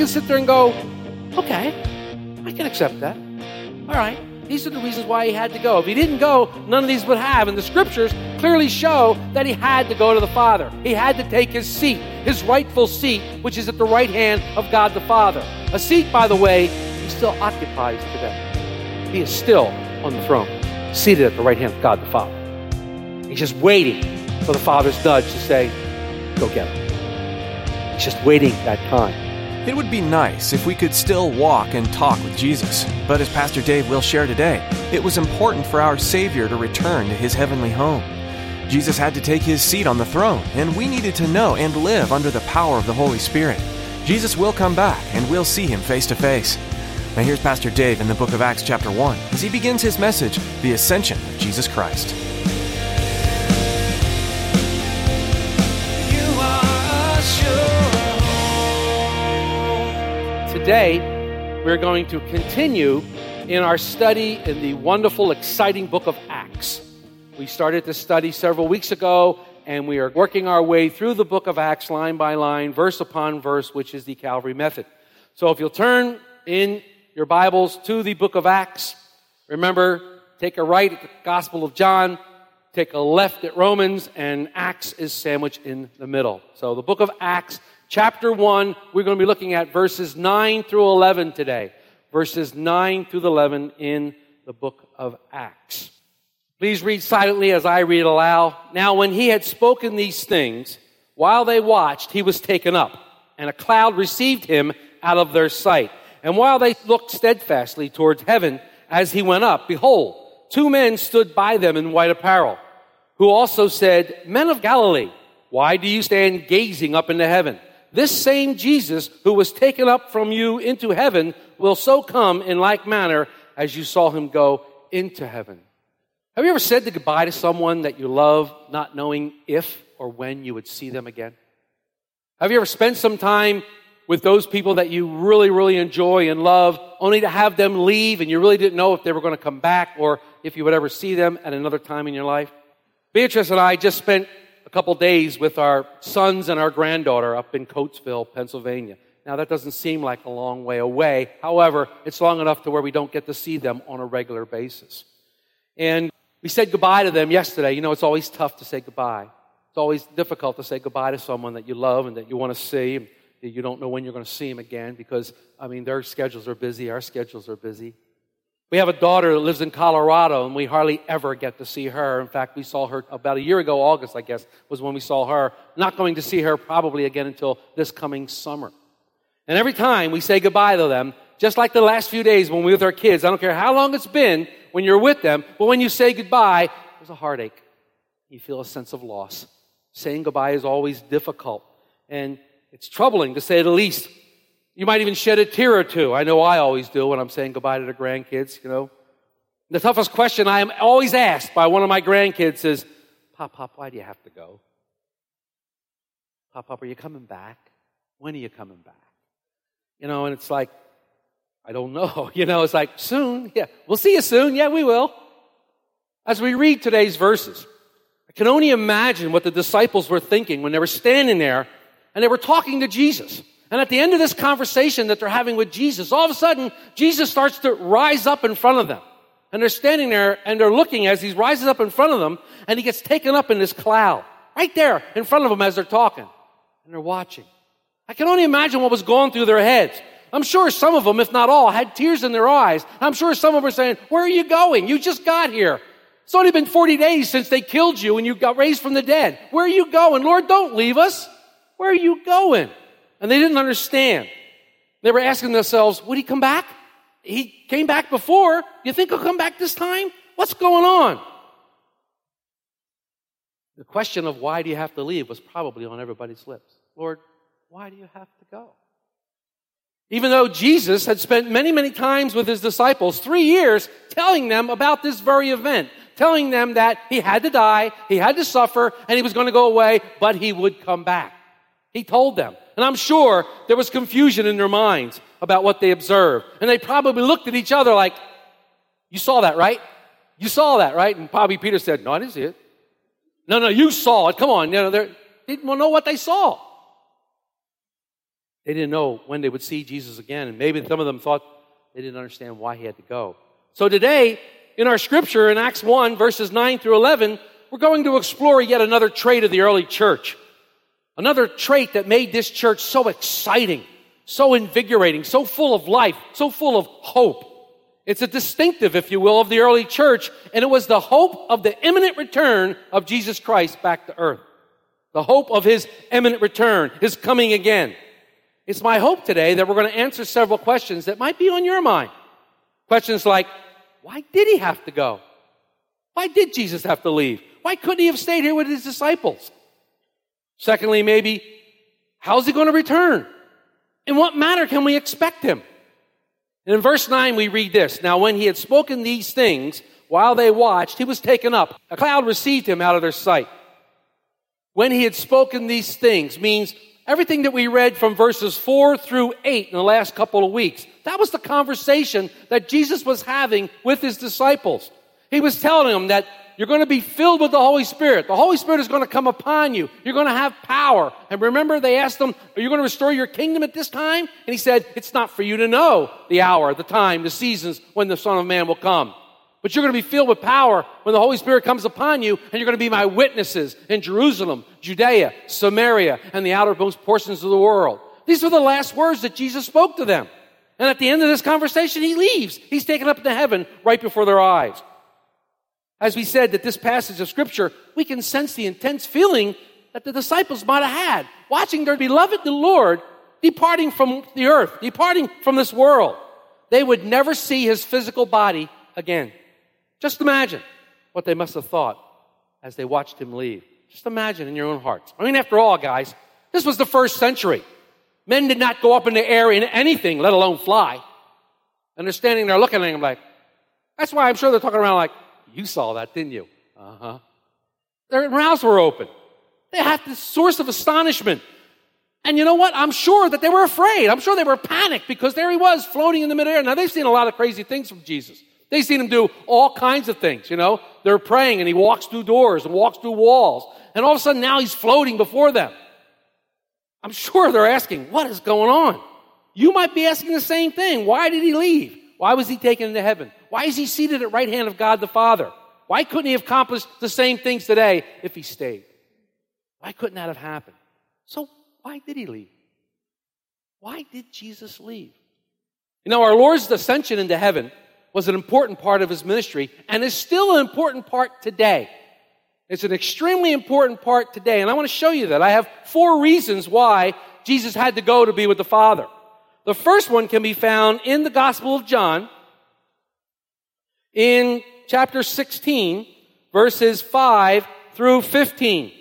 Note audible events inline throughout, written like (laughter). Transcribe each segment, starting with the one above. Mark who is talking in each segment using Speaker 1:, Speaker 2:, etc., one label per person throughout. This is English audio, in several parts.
Speaker 1: Can sit there and go, okay, I can accept that. All right, these are the reasons why he had to go. If he didn't go, none of these would have. And the scriptures clearly show that he had to go to the Father. He had to take his seat, his rightful seat, which is at the right hand of God the Father. A seat, by the way, he still occupies today. He is still on the throne, seated at the right hand of God the Father. He's just waiting for the Father's nudge to say, go get him. He's just waiting that time.
Speaker 2: It would be nice if we could still walk and talk with Jesus, but as Pastor Dave will share today, it was important for our Savior to return to his heavenly home. Jesus had to take his seat on the throne, and we needed to know and live under the power of the Holy Spirit. Jesus will come back, and we'll see him face to face. Now, here's Pastor Dave in the book of Acts, chapter 1, as he begins his message The Ascension of Jesus Christ.
Speaker 3: You are a sure hope.
Speaker 1: Today, we're going to continue in our study in the wonderful, exciting book of Acts. We started this study several weeks ago, and we are working our way through the book of Acts line by line, verse upon verse, which is the Calvary method. So if you'll turn in your Bibles to the book of Acts, remember, take a right at the Gospel of John, take a left at Romans, and Acts is sandwiched in the middle. So the book of Acts, chapter 1, we're going to be looking at verses 9 through 11 today. Verses 9 through 11 in the book of Acts. Please read silently as I read aloud. Now, when he had spoken these things, while they watched, he was taken up, and a cloud received him out of their sight. And while they looked steadfastly towards heaven as he went up, behold, two men stood by them in white apparel, who also said, Men of Galilee, why do you stand gazing up into heaven? This same Jesus who was taken up from you into heaven will so come in like manner as you saw him go into heaven. Have you ever said goodbye to someone that you love, not knowing if or when you would see them again? Have you ever spent some time with those people that you really, really enjoy and love, only to have them leave and you really didn't know if they were going to come back or if you would ever see them at another time in your life? Beatrice and I just spent a couple days with our sons and our granddaughter up in Coatesville, Pennsylvania. Now, that doesn't seem like a long way away. However, it's long enough to where we don't get to see them on a regular basis. And we said goodbye to them yesterday. You know, it's always tough to say goodbye. It's always difficult to say goodbye to someone that you love and that you want to see. And you don't know when you're going to see them again because, I mean, their schedules are busy, our schedules are busy. We have a daughter that lives in Colorado, and we hardly ever get to see her. In fact, we saw her about a year ago, August, I guess, was when we saw her. Not going to see her probably again until this coming summer. And every time we say goodbye to them, just like the last few days when we were with our kids, I don't care how long it's been when you're with them, but when you say goodbye, there's a heartache. You feel a sense of loss. Saying goodbye is always difficult, and it's troubling to say the least. You might even shed a tear or two. I know I always do when I'm saying goodbye to the grandkids, you know. The toughest question I am always asked by one of my grandkids is, Pop, Pop, why do you have to go? Pop, Pop, are you coming back? When are you coming back? You know, and it's like, I don't know. (laughs) You know, it's like, soon. Yeah, we'll see you soon. Yeah, we will. As we read today's verses, I can only imagine what the disciples were thinking when they were standing there and they were talking to Jesus. And at the end of this conversation that they're having with Jesus, all of a sudden, Jesus starts to rise up in front of them. And they're standing there and they're looking as he rises up in front of them and he gets taken up in this cloud right there in front of them as they're talking. And they're watching. I can only imagine what was going through their heads. I'm sure some of them, if not all, had tears in their eyes. I'm sure some of them were saying, Where are you going? You just got here. It's only been 40 days since they killed you and you got raised from the dead. Where are you going? Lord, don't leave us. Where are you going? And they didn't understand. They were asking themselves, Would he come back? He came back before. You think he'll come back this time? What's going on? The question of why do you have to leave was probably on everybody's lips. Lord, why do you have to go? Even though Jesus had spent many, many times with his disciples, three years, telling them about this very event, telling them that he had to die, he had to suffer, and he was going to go away, but he would come back. He told them. And I'm sure there was confusion in their minds about what they observed. And they probably looked at each other like, You saw that, right? You saw that, right? And probably Peter said, No, I didn't see it. No, no, you saw it. Come on. You know, they didn't know what they saw. They didn't know when they would see Jesus again. And maybe some of them thought they didn't understand why he had to go. So today, in our scripture in Acts 1, verses 9 through 11, we're going to explore yet another trait of the early church. Another trait that made this church so exciting, so invigorating, so full of life, so full of hope. It's a distinctive, if you will, of the early church, and it was the hope of the imminent return of Jesus Christ back to earth. The hope of his imminent return, his coming again. It's my hope today that we're going to answer several questions that might be on your mind. Questions like, why did he have to go? Why did Jesus have to leave? Why couldn't he have stayed here with his disciples? Secondly, maybe, how's he going to return? In what manner can we expect him? And in verse 9, we read this Now, when he had spoken these things, while they watched, he was taken up. A cloud received him out of their sight. When he had spoken these things means everything that we read from verses 4 through 8 in the last couple of weeks. That was the conversation that Jesus was having with his disciples. He was telling them that you're going to be filled with the Holy Spirit. The Holy Spirit is going to come upon you. You're going to have power. And remember, they asked him, Are you going to restore your kingdom at this time? And he said, It's not for you to know the hour, the time, the seasons when the Son of Man will come. But you're going to be filled with power when the Holy Spirit comes upon you, and you're going to be my witnesses in Jerusalem, Judea, Samaria, and the outermost portions of the world. These were the last words that Jesus spoke to them. And at the end of this conversation, he leaves. He's taken up into heaven right before their eyes. As we said that this passage of scripture, we can sense the intense feeling that the disciples might have had watching their beloved the Lord departing from the earth, departing from this world. They would never see his physical body again. Just imagine what they must have thought as they watched him leave. Just imagine in your own hearts. I mean, after all, guys, this was the first century. Men did not go up in the air in anything, let alone fly. And they're standing there looking at him like, that's why I'm sure they're talking around like, you saw that, didn't you? Uh huh. Their mouths were open. They had this source of astonishment. And you know what? I'm sure that they were afraid. I'm sure they were panicked because there he was floating in the midair. Now they've seen a lot of crazy things from Jesus. They've seen him do all kinds of things, you know. They're praying and he walks through doors and walks through walls. And all of a sudden now he's floating before them. I'm sure they're asking, what is going on? You might be asking the same thing. Why did he leave? Why was he taken into heaven? Why is he seated at right hand of God the Father? Why couldn't he have accomplished the same things today if he stayed? Why couldn't that have happened? So why did he leave? Why did Jesus leave? You know, our Lord's ascension into heaven was an important part of his ministry and is still an important part today. It's an extremely important part today. And I want to show you that. I have four reasons why Jesus had to go to be with the Father. The first one can be found in the Gospel of John in chapter 16, verses 5 through 15.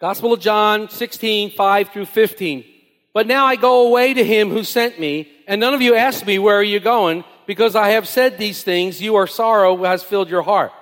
Speaker 1: Gospel of John 16, 5 through 15. But now I go away to him who sent me, and none of you ask me, Where are you going? Because I have said these things, you are sorrow has filled your heart.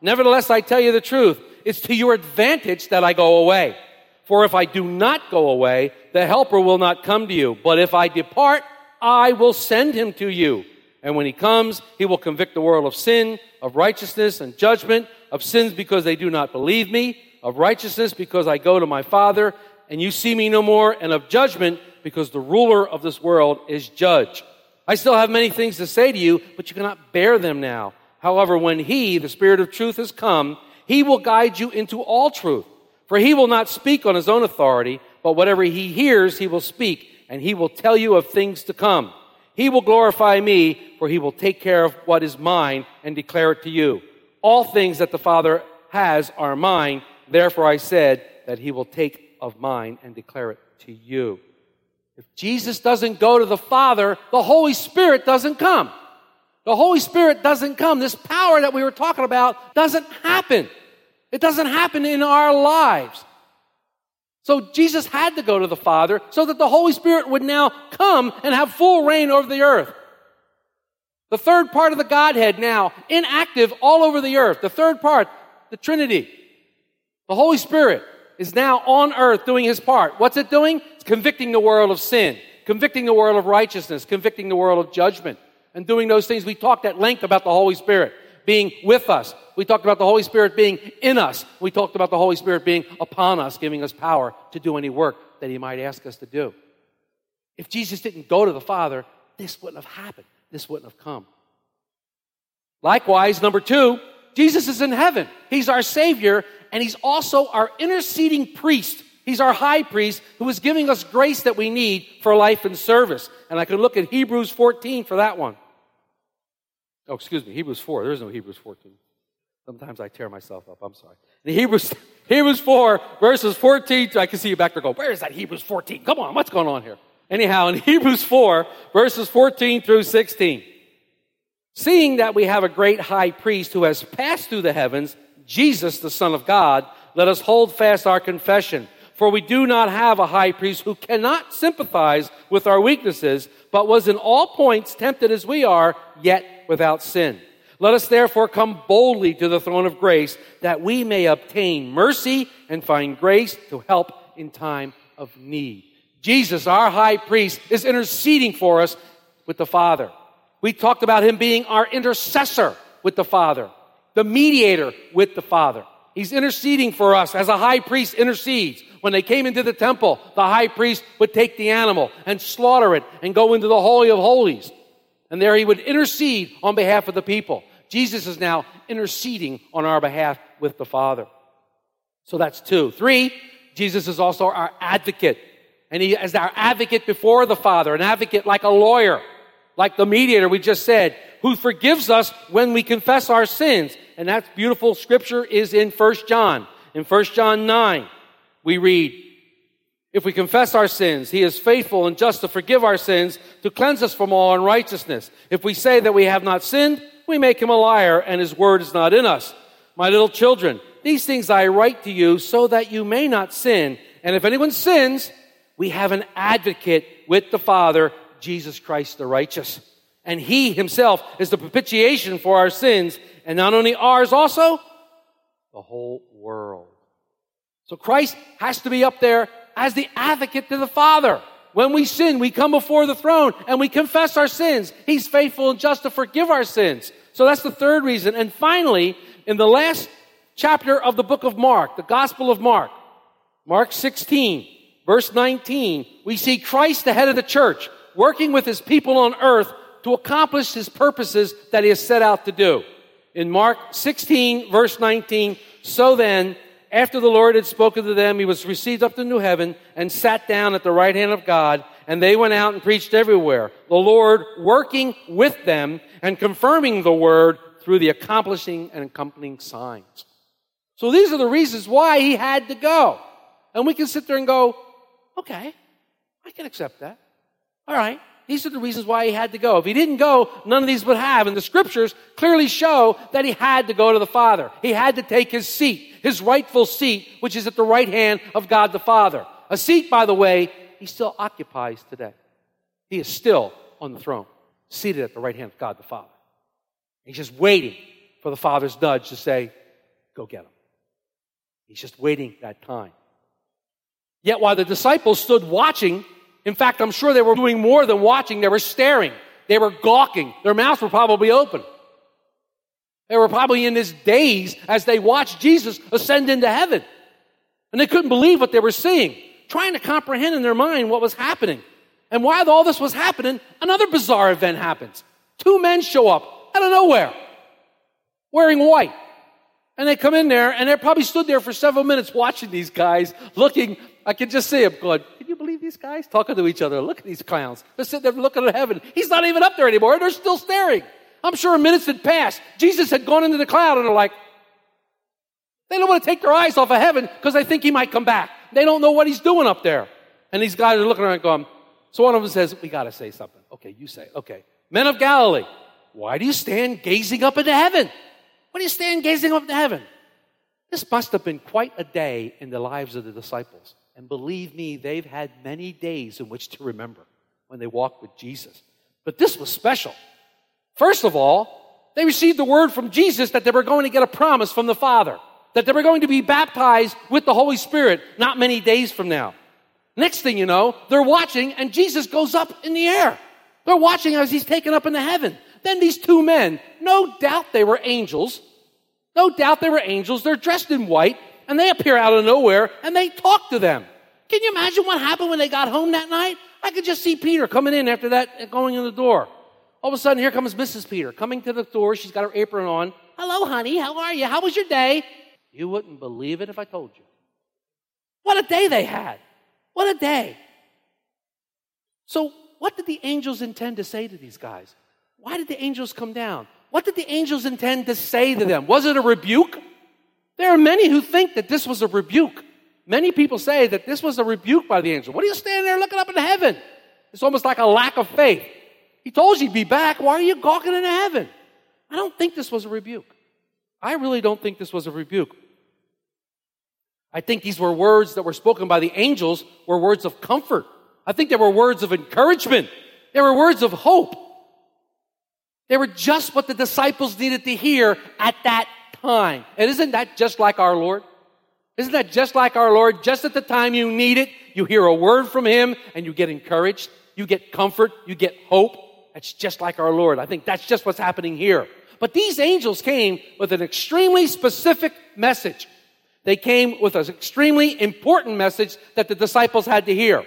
Speaker 1: Nevertheless, I tell you the truth. It's to your advantage that I go away. For if I do not go away, the helper will not come to you. But if I depart, I will send him to you. And when he comes, he will convict the world of sin, of righteousness and judgment, of sins because they do not believe me, of righteousness because I go to my Father, and you see me no more, and of judgment because the ruler of this world is judge. I still have many things to say to you, but you cannot bear them now. However, when he, the Spirit of truth, has come, he will guide you into all truth. For he will not speak on his own authority, but whatever he hears, he will speak, and he will tell you of things to come. He will glorify me, for he will take care of what is mine and declare it to you. All things that the Father has are mine. Therefore I said that he will take of mine and declare it to you. If Jesus doesn't go to the Father, the Holy Spirit doesn't come. The Holy Spirit doesn't come. This power that we were talking about doesn't happen. It doesn't happen in our lives. So Jesus had to go to the Father so that the Holy Spirit would now come and have full reign over the earth. The third part of the Godhead now inactive all over the earth. The third part, the Trinity. The Holy Spirit is now on earth doing his part. What's it doing? It's convicting the world of sin, convicting the world of righteousness, convicting the world of judgment, and doing those things. We talked at length about the Holy Spirit being with us. We talked about the Holy Spirit being in us. We talked about the Holy Spirit being upon us, giving us power to do any work that he might ask us to do. If Jesus didn't go to the Father, this wouldn't have happened. This wouldn't have come. Likewise, number two, Jesus is in heaven. He's our Savior, and He's also our interceding priest. He's our high priest who is giving us grace that we need for life and service. And I can look at Hebrews 14 for that one. Oh, excuse me, Hebrews 4. There is no Hebrews 14. Sometimes I tear myself up. I'm sorry. In Hebrews, (laughs) Hebrews 4, verses 14, I can see you back there go, where is that Hebrews 14? Come on, what's going on here? Anyhow, in (laughs) Hebrews 4, verses 14 through 16. Seeing that we have a great high priest who has passed through the heavens, Jesus, the Son of God, let us hold fast our confession. For we do not have a high priest who cannot sympathize with our weaknesses, but was in all points tempted as we are, yet without sin. Let us therefore come boldly to the throne of grace that we may obtain mercy and find grace to help in time of need. Jesus, our high priest, is interceding for us with the Father. We talked about him being our intercessor with the Father, the mediator with the Father. He's interceding for us as a high priest intercedes. When they came into the temple, the high priest would take the animal and slaughter it and go into the Holy of Holies. And there he would intercede on behalf of the people. Jesus is now interceding on our behalf with the Father. So that's two. Three, Jesus is also our advocate. And he is our advocate before the Father, an advocate like a lawyer like the mediator we just said, who forgives us when we confess our sins. And that beautiful scripture is in 1 John. In 1 John 9, we read, if we confess our sins, he is faithful and just to forgive our sins, to cleanse us from all unrighteousness. If we say that we have not sinned, we make him a liar and his word is not in us. My little children, these things I write to you so that you may not sin. And if anyone sins, we have an advocate with the Father, Jesus Christ the righteous. And he himself is the propitiation for our sins, and not only ours also, the whole world. So Christ has to be up there as the advocate to the Father. When we sin, we come before the throne and we confess our sins. He's faithful and just to forgive our sins. So that's the third reason. And finally, in the last chapter of the book of Mark, the Gospel of Mark, Mark 16, verse 19, we see Christ, the head of the church, working with his people on earth to accomplish his purposes that he has set out to do. In Mark 16, verse 19, so then, after the Lord had spoken to them, he was received up to new heaven and sat down at the right hand of God, and they went out and preached everywhere. The Lord working with them and confirming the word through the accomplishing and accompanying signs. So these are the reasons why he had to go. And we can sit there and go, okay, I can accept that. All right. These are the reasons why he had to go. If he didn't go, none of these would have. And the scriptures clearly show that he had to go to the Father. He had to take his seat, his rightful seat, which is at the right hand of God the Father. A seat, by the way, he still occupies today. He is still on the throne, seated at the right hand of God the Father. He's just waiting for the Father's nudge to say, go get him. He's just waiting that time. Yet while the disciples stood watching, in fact, I'm sure they were doing more than watching. They were staring. They were gawking. Their mouths were probably open. They were probably in this daze as they watched Jesus ascend into heaven. And they couldn't believe what they were seeing, trying to comprehend in their mind what was happening. And while all this was happening, another bizarre event happens. Two men show up out of nowhere, wearing white. And they come in there, and they probably stood there for several minutes watching these guys, looking. I can just see them going, these guys? Talking to each other. Look at these clowns. They're sitting there looking at heaven. He's not even up there anymore. They're still staring. I'm sure minutes had passed. Jesus had gone into the cloud, and they're like, They don't want to take their eyes off of heaven because they think he might come back. They don't know what he's doing up there. And these guys are looking around going, So one of them says, We got to say something. Okay, you say. Okay. Men of Galilee, why do you stand gazing up into heaven? Why do you stand gazing up into heaven? This must have been quite a day in the lives of the disciples. And believe me, they've had many days in which to remember when they walked with Jesus. But this was special. First of all, they received the word from Jesus that they were going to get a promise from the Father, that they were going to be baptized with the Holy Spirit not many days from now. Next thing you know, they're watching and Jesus goes up in the air. They're watching as he's taken up into heaven. Then these two men, no doubt they were angels. No doubt they were angels. They're dressed in white and they appear out of nowhere and they talk to them. Can you imagine what happened when they got home that night? I could just see Peter coming in after that, and going in the door. All of a sudden, here comes Mrs. Peter coming to the door. She's got her apron on. Hello, honey. How are you? How was your day? You wouldn't believe it if I told you. What a day they had. What a day. So, what did the angels intend to say to these guys? Why did the angels come down? What did the angels intend to say to them? Was it a rebuke? There are many who think that this was a rebuke. Many people say that this was a rebuke by the angel. What are you standing there looking up into heaven? It's almost like a lack of faith. He told you to be back. Why are you gawking into heaven? I don't think this was a rebuke. I really don't think this was a rebuke. I think these were words that were spoken by the angels were words of comfort. I think they were words of encouragement. They were words of hope. They were just what the disciples needed to hear at that time. And isn't that just like our Lord? Isn't that just like our Lord? Just at the time you need it, you hear a word from Him and you get encouraged, you get comfort, you get hope. That's just like our Lord. I think that's just what's happening here. But these angels came with an extremely specific message. They came with an extremely important message that the disciples had to hear.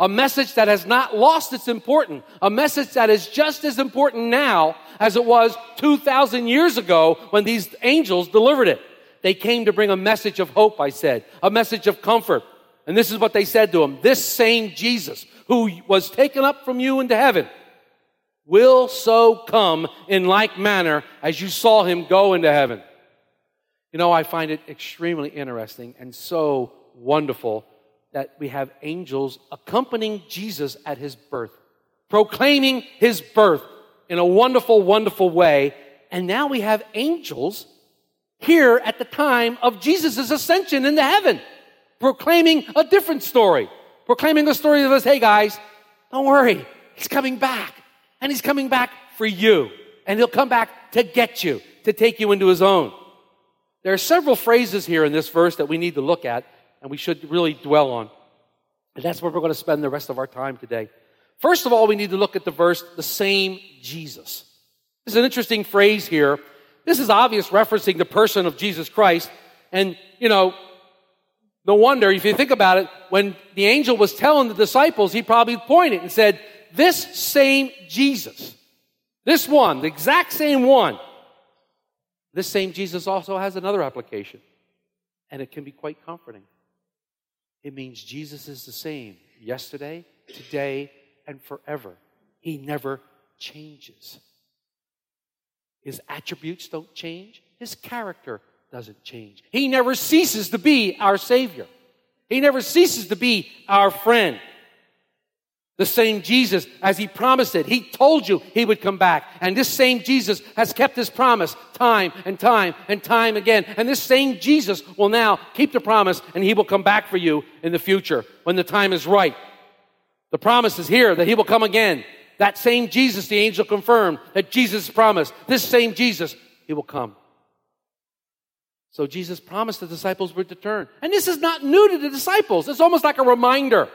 Speaker 1: A message that has not lost its importance. A message that is just as important now as it was 2,000 years ago when these angels delivered it. They came to bring a message of hope, I said, a message of comfort. And this is what they said to him. This same Jesus who was taken up from you into heaven will so come in like manner as you saw him go into heaven. You know, I find it extremely interesting and so wonderful that we have angels accompanying Jesus at his birth, proclaiming his birth in a wonderful, wonderful way. And now we have angels here at the time of Jesus' ascension into heaven, proclaiming a different story, proclaiming the story of us, hey guys, don't worry, he's coming back. And he's coming back for you. And he'll come back to get you, to take you into his own. There are several phrases here in this verse that we need to look at and we should really dwell on. And that's where we're going to spend the rest of our time today. First of all, we need to look at the verse, the same Jesus. This is an interesting phrase here. This is obvious referencing the person of Jesus Christ. And, you know, no wonder, if you think about it, when the angel was telling the disciples, he probably pointed and said, This same Jesus, this one, the exact same one, this same Jesus also has another application, and it can be quite comforting. It means Jesus is the same yesterday, today, and forever. He never changes. His attributes don't change. His character doesn't change. He never ceases to be our Savior. He never ceases to be our friend. The same Jesus, as He promised it, He told you He would come back. And this same Jesus has kept His promise time and time and time again. And this same Jesus will now keep the promise and He will come back for you in the future when the time is right. The promise is here that He will come again. That same Jesus, the angel confirmed that Jesus promised. This same Jesus, He will come. So Jesus promised the disciples would return. And this is not new to the disciples. It's almost like a reminder.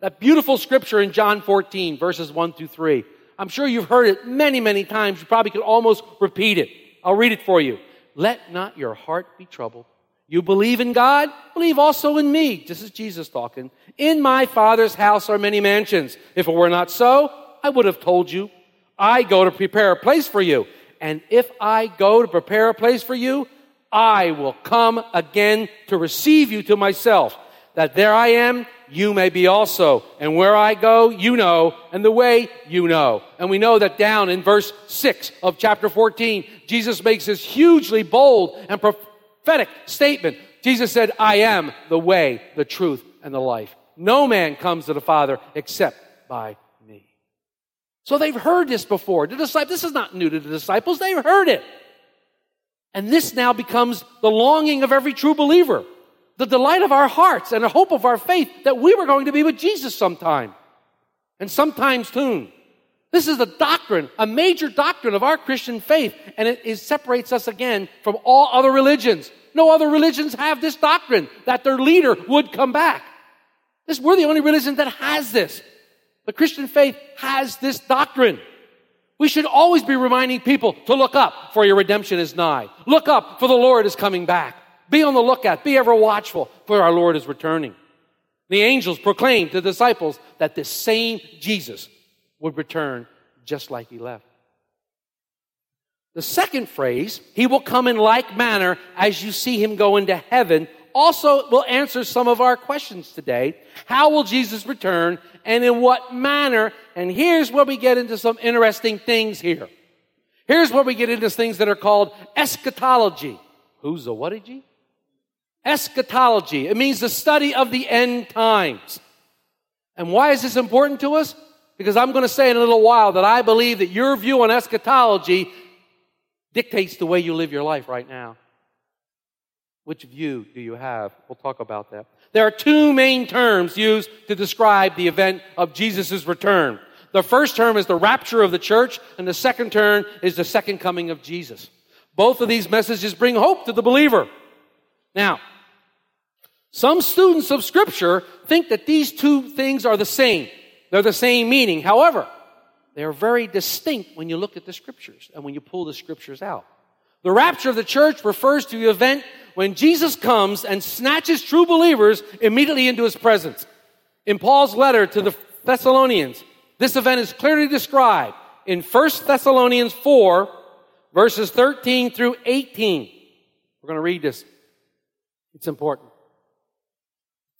Speaker 1: That beautiful scripture in John 14, verses 1 through 3. I'm sure you've heard it many, many times. You probably could almost repeat it. I'll read it for you. Let not your heart be troubled. You believe in God, believe also in me. This is Jesus talking. In my Father's house are many mansions. If it were not so, I would have told you. I go to prepare a place for you. And if I go to prepare a place for you, I will come again to receive you to myself, that there I am, you may be also. And where I go, you know, and the way you know. And we know that down in verse 6 of chapter 14, Jesus makes this hugely bold and prophetic statement. Jesus said, I am the way, the truth, and the life. No man comes to the Father except by me. So they've heard this before. The disciples, this is not new to the disciples. They've heard it. And this now becomes the longing of every true believer, the delight of our hearts and the hope of our faith that we were going to be with Jesus sometime and sometimes soon. This is a doctrine, a major doctrine of our Christian faith, and it separates us again from all other religions. No other religions have this doctrine that their leader would come back. This, we're the only religion that has this. The Christian faith has this doctrine. We should always be reminding people to look up, for your redemption is nigh. Look up, for the Lord is coming back. Be on the lookout. Be ever watchful, for our Lord is returning. The angels proclaimed to the disciples that this same Jesus would return just like he left. The second phrase, he will come in like manner as you see him go into heaven, also will answer some of our questions today. How will Jesus return and in what manner? And here's where we get into some interesting things here. Here's where we get into things that are called eschatology. Who's the what did you? Eschatology. It means the study of the end times. And why is this important to us? Because I'm going to say in a little while that I believe that your view on eschatology dictates the way you live your life right now. Which view do you have? We'll talk about that. There are two main terms used to describe the event of Jesus' return. The first term is the rapture of the church, and the second term is the second coming of Jesus. Both of these messages bring hope to the believer. Now, some students of Scripture think that these two things are the same. They're the same meaning. However, they are very distinct when you look at the Scriptures and when you pull the Scriptures out. The rapture of the church refers to the event when Jesus comes and snatches true believers immediately into his presence. In Paul's letter to the Thessalonians, this event is clearly described in 1 Thessalonians 4, verses 13 through 18. We're going to read this. It's important.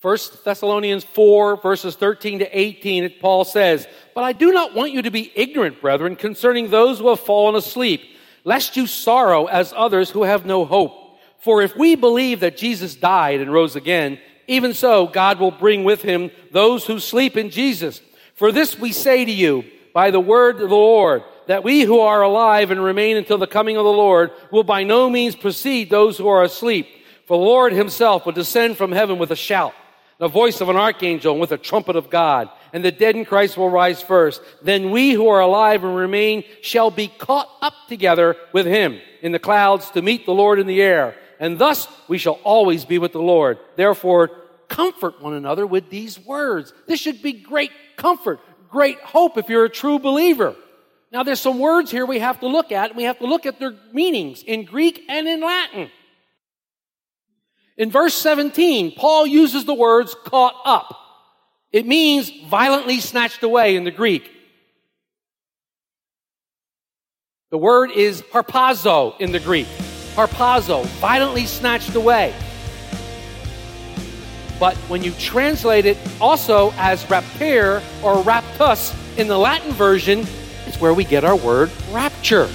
Speaker 1: 1 Thessalonians 4, verses 13 to 18, Paul says, But I do not want you to be ignorant, brethren, concerning those who have fallen asleep, lest you sorrow as others who have no hope. For if we believe that Jesus died and rose again, even so God will bring with him those who sleep in Jesus. For this we say to you, by the word of the Lord, that we who are alive and remain until the coming of the Lord will by no means precede those who are asleep. For the Lord himself will descend from heaven with a shout the voice of an archangel and with a trumpet of God. And the dead in Christ will rise first. Then we who are alive and remain shall be caught up together with him in the clouds to meet the Lord in the air. And thus we shall always be with the Lord. Therefore, comfort one another with these words. This should be great comfort, great hope if you're a true believer. Now there's some words here we have to look at, and we have to look at their meanings in Greek and in Latin. In verse 17, Paul uses the words caught up. It means violently snatched away in the Greek. The word is harpazo in the Greek. Harpazo, violently snatched away. But when you translate it also as rapere or raptus in the Latin version, it's where we get our word rapture.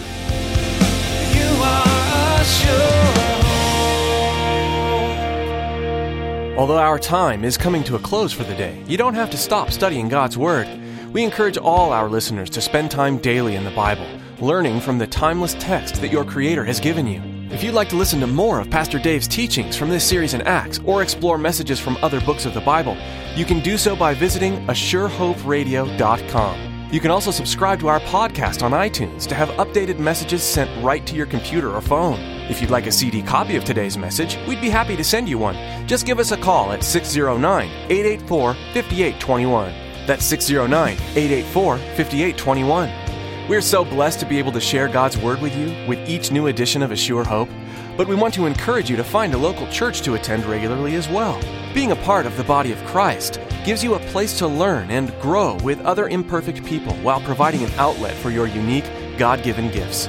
Speaker 2: Although our time is coming to a close for the day, you don't have to stop studying God's Word. We encourage all our listeners to spend time daily in the Bible, learning from the timeless text that your Creator has given you. If you'd like to listen to more of Pastor Dave's teachings from this series in Acts or explore messages from other books of the Bible, you can do so by visiting ASureHopeRadio.com. You can also subscribe to our podcast on iTunes to have updated messages sent right to your computer or phone. If you'd like a CD copy of today's message, we'd be happy to send you one. Just give us a call at 609 884 5821. That's 609 884 5821. We're so blessed to be able to share God's Word with you with each new edition of A Sure Hope, but we want to encourage you to find a local church to attend regularly as well. Being a part of the body of Christ gives you a place to learn and grow with other imperfect people while providing an outlet for your unique, God given gifts.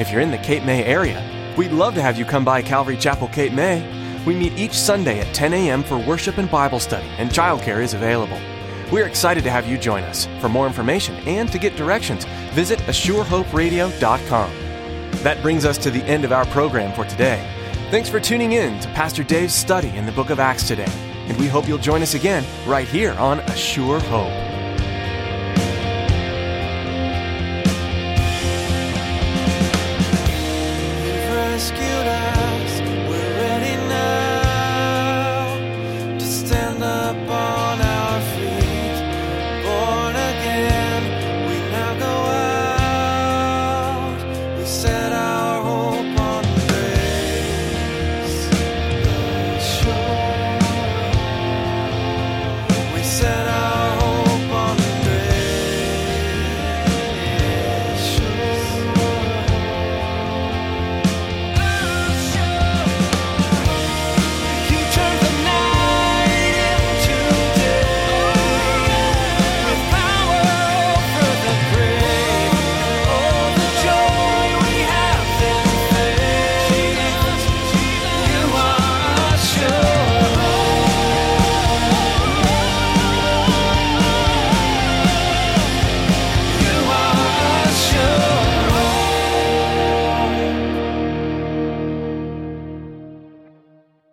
Speaker 2: If you're in the Cape May area, we'd love to have you come by Calvary Chapel, Cape May. We meet each Sunday at 10 a.m. for worship and Bible study, and childcare is available. We're excited to have you join us. For more information and to get directions, visit ASureHopeRadio.com. That brings us to the end of our program for today. Thanks for tuning in to Pastor Dave's study in the book of Acts today, and we hope you'll join us again right here on A Sure Hope.